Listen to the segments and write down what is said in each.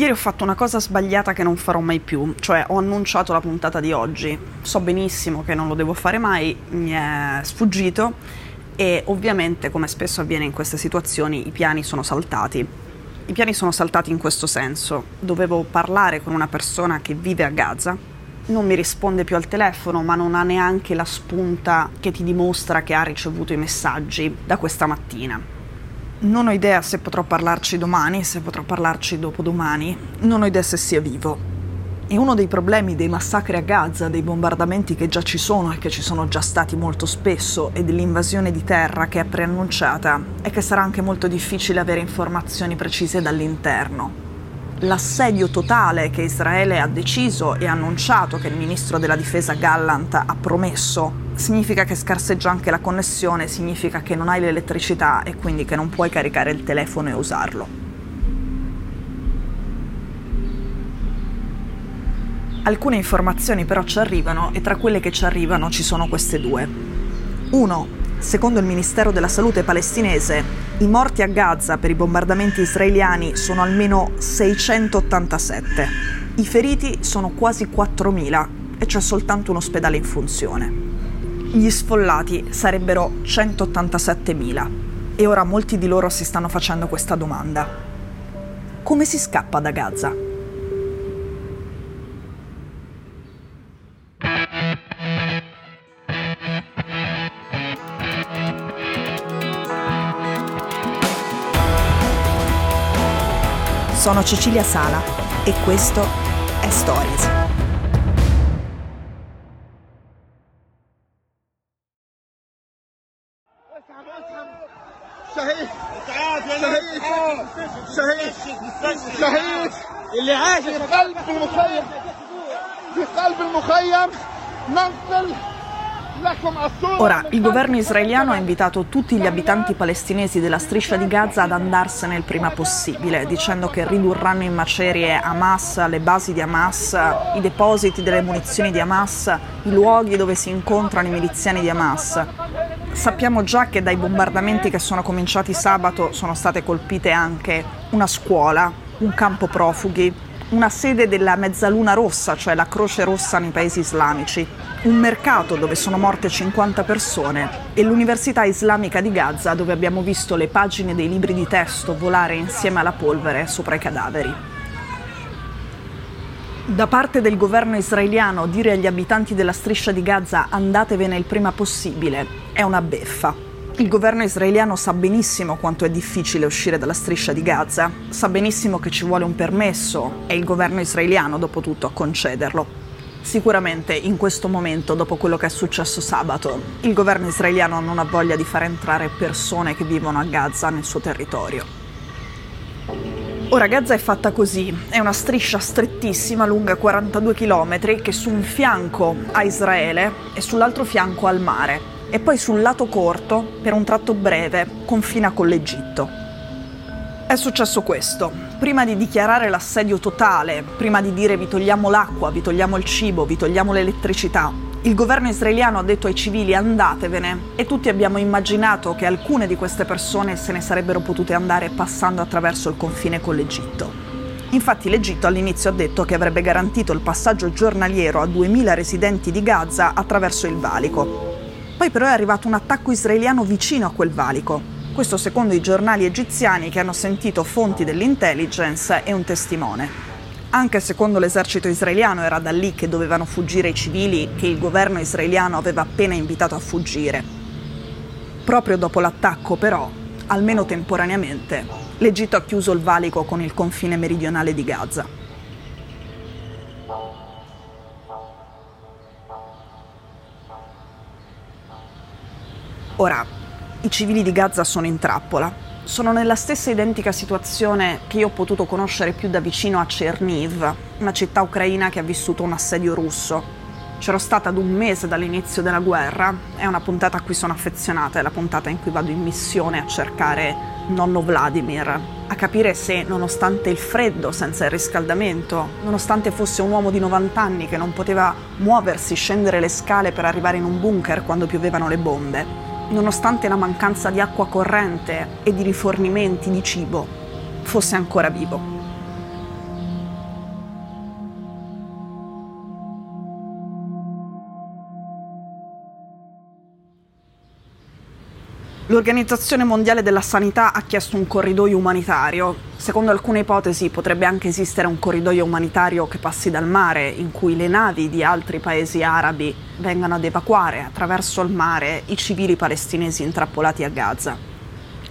Ieri ho fatto una cosa sbagliata che non farò mai più, cioè ho annunciato la puntata di oggi. So benissimo che non lo devo fare mai, mi è sfuggito e ovviamente, come spesso avviene in queste situazioni, i piani sono saltati. I piani sono saltati in questo senso. Dovevo parlare con una persona che vive a Gaza, non mi risponde più al telefono, ma non ha neanche la spunta che ti dimostra che ha ricevuto i messaggi da questa mattina. Non ho idea se potrò parlarci domani, se potrò parlarci dopodomani, non ho idea se sia vivo. E uno dei problemi dei massacri a Gaza, dei bombardamenti che già ci sono e che ci sono già stati molto spesso, e dell'invasione di terra che è preannunciata, è che sarà anche molto difficile avere informazioni precise dall'interno l'assedio totale che Israele ha deciso e annunciato che il ministro della difesa Gallant ha promesso significa che scarseggia anche la connessione, significa che non hai l'elettricità e quindi che non puoi caricare il telefono e usarlo. Alcune informazioni però ci arrivano e tra quelle che ci arrivano ci sono queste due. 1. Secondo il Ministero della Salute palestinese, i morti a Gaza per i bombardamenti israeliani sono almeno 687. I feriti sono quasi 4.000 e c'è soltanto un ospedale in funzione. Gli sfollati sarebbero 187.000 e ora molti di loro si stanno facendo questa domanda. Come si scappa da Gaza? Sono Cecilia Sala e questo è Stories. شهيد شهيد شهيد اللي عاش في قلب المخيم في قلب المخيم ننقل Ora, il governo israeliano ha invitato tutti gli abitanti palestinesi della striscia di Gaza ad andarsene il prima possibile, dicendo che ridurranno in macerie Hamas, le basi di Hamas, i depositi delle munizioni di Hamas, i luoghi dove si incontrano i miliziani di Hamas. Sappiamo già che dai bombardamenti che sono cominciati sabato sono state colpite anche una scuola, un campo profughi, una sede della Mezzaluna Rossa, cioè la Croce Rossa nei paesi islamici, un mercato dove sono morte 50 persone e l'Università Islamica di Gaza dove abbiamo visto le pagine dei libri di testo volare insieme alla polvere sopra i cadaveri. Da parte del governo israeliano dire agli abitanti della striscia di Gaza andatevene il prima possibile è una beffa. Il governo israeliano sa benissimo quanto è difficile uscire dalla striscia di Gaza, sa benissimo che ci vuole un permesso, è il governo israeliano dopo tutto a concederlo. Sicuramente in questo momento, dopo quello che è successo sabato, il governo israeliano non ha voglia di far entrare persone che vivono a Gaza nel suo territorio. Ora Gaza è fatta così, è una striscia strettissima lunga 42 km che su un fianco ha Israele e sull'altro fianco ha il mare e poi sul lato corto, per un tratto breve, confina con l'Egitto. È successo questo. Prima di dichiarare l'assedio totale, prima di dire vi togliamo l'acqua, vi togliamo il cibo, vi togliamo l'elettricità, il governo israeliano ha detto ai civili andatevene e tutti abbiamo immaginato che alcune di queste persone se ne sarebbero potute andare passando attraverso il confine con l'Egitto. Infatti l'Egitto all'inizio ha detto che avrebbe garantito il passaggio giornaliero a 2.000 residenti di Gaza attraverso il valico. Poi però è arrivato un attacco israeliano vicino a quel valico. Questo secondo i giornali egiziani che hanno sentito fonti dell'intelligence e un testimone. Anche secondo l'esercito israeliano era da lì che dovevano fuggire i civili che il governo israeliano aveva appena invitato a fuggire. Proprio dopo l'attacco però, almeno temporaneamente, l'Egitto ha chiuso il valico con il confine meridionale di Gaza. Ora, i civili di Gaza sono in trappola. Sono nella stessa identica situazione che io ho potuto conoscere più da vicino a Cherniv, una città ucraina che ha vissuto un assedio russo. C'ero stata ad un mese dall'inizio della guerra, è una puntata a cui sono affezionata, è la puntata in cui vado in missione a cercare nonno Vladimir, a capire se, nonostante il freddo, senza il riscaldamento, nonostante fosse un uomo di 90 anni che non poteva muoversi, scendere le scale per arrivare in un bunker quando piovevano le bombe, nonostante la mancanza di acqua corrente e di rifornimenti di cibo, fosse ancora vivo. L'Organizzazione Mondiale della Sanità ha chiesto un corridoio umanitario. Secondo alcune ipotesi potrebbe anche esistere un corridoio umanitario che passi dal mare, in cui le navi di altri paesi arabi vengano ad evacuare attraverso il mare i civili palestinesi intrappolati a Gaza.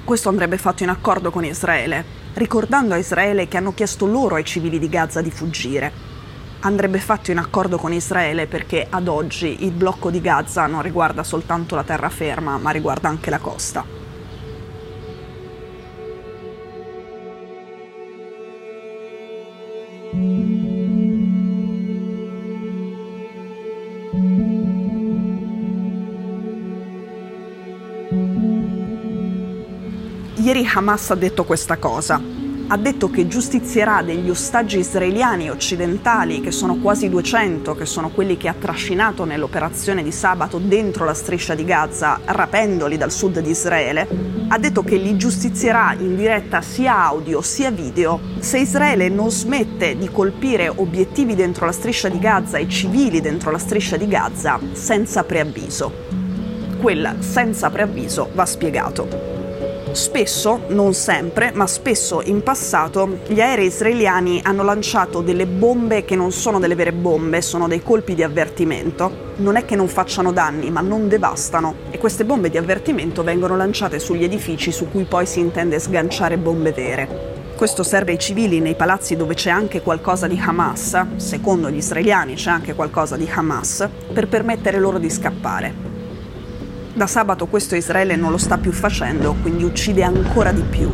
Questo andrebbe fatto in accordo con Israele, ricordando a Israele che hanno chiesto loro ai civili di Gaza di fuggire andrebbe fatto in accordo con Israele perché ad oggi il blocco di Gaza non riguarda soltanto la terraferma, ma riguarda anche la costa. Ieri Hamas ha detto questa cosa ha detto che giustizierà degli ostaggi israeliani occidentali, che sono quasi 200, che sono quelli che ha trascinato nell'operazione di sabato dentro la striscia di Gaza, rapendoli dal sud di Israele, ha detto che li giustizierà in diretta sia audio sia video se Israele non smette di colpire obiettivi dentro la striscia di Gaza e civili dentro la striscia di Gaza senza preavviso. Quel senza preavviso va spiegato. Spesso, non sempre, ma spesso in passato, gli aerei israeliani hanno lanciato delle bombe che non sono delle vere bombe, sono dei colpi di avvertimento. Non è che non facciano danni, ma non devastano. E queste bombe di avvertimento vengono lanciate sugli edifici su cui poi si intende sganciare bombe vere. Questo serve ai civili nei palazzi dove c'è anche qualcosa di Hamas, secondo gli israeliani c'è anche qualcosa di Hamas, per permettere loro di scappare. Da sabato questo Israele non lo sta più facendo, quindi uccide ancora di più.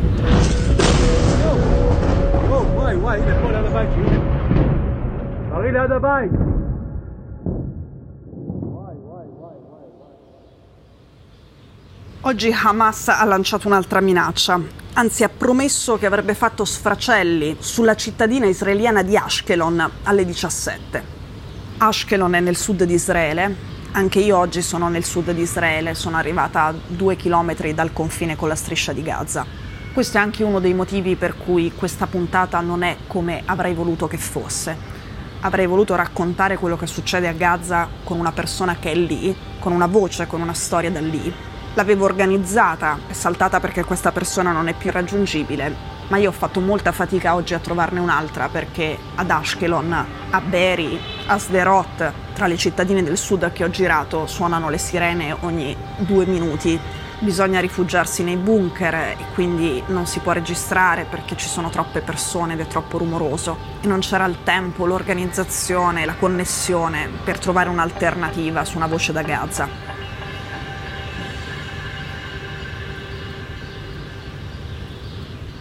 Oggi Hamas ha lanciato un'altra minaccia, anzi ha promesso che avrebbe fatto sfracelli sulla cittadina israeliana di Ashkelon alle 17. Ashkelon è nel sud di Israele, anche io oggi sono nel sud di Israele, sono arrivata a due chilometri dal confine con la striscia di Gaza. Questo è anche uno dei motivi per cui questa puntata non è come avrei voluto che fosse. Avrei voluto raccontare quello che succede a Gaza con una persona che è lì, con una voce, con una storia da lì. L'avevo organizzata, è saltata perché questa persona non è più raggiungibile, ma io ho fatto molta fatica oggi a trovarne un'altra perché ad Ashkelon, a Beri, a Sderot, tra le cittadine del sud che ho girato, suonano le sirene ogni due minuti. Bisogna rifugiarsi nei bunker e quindi non si può registrare perché ci sono troppe persone ed è troppo rumoroso. E non c'era il tempo, l'organizzazione, la connessione per trovare un'alternativa su una voce da Gaza.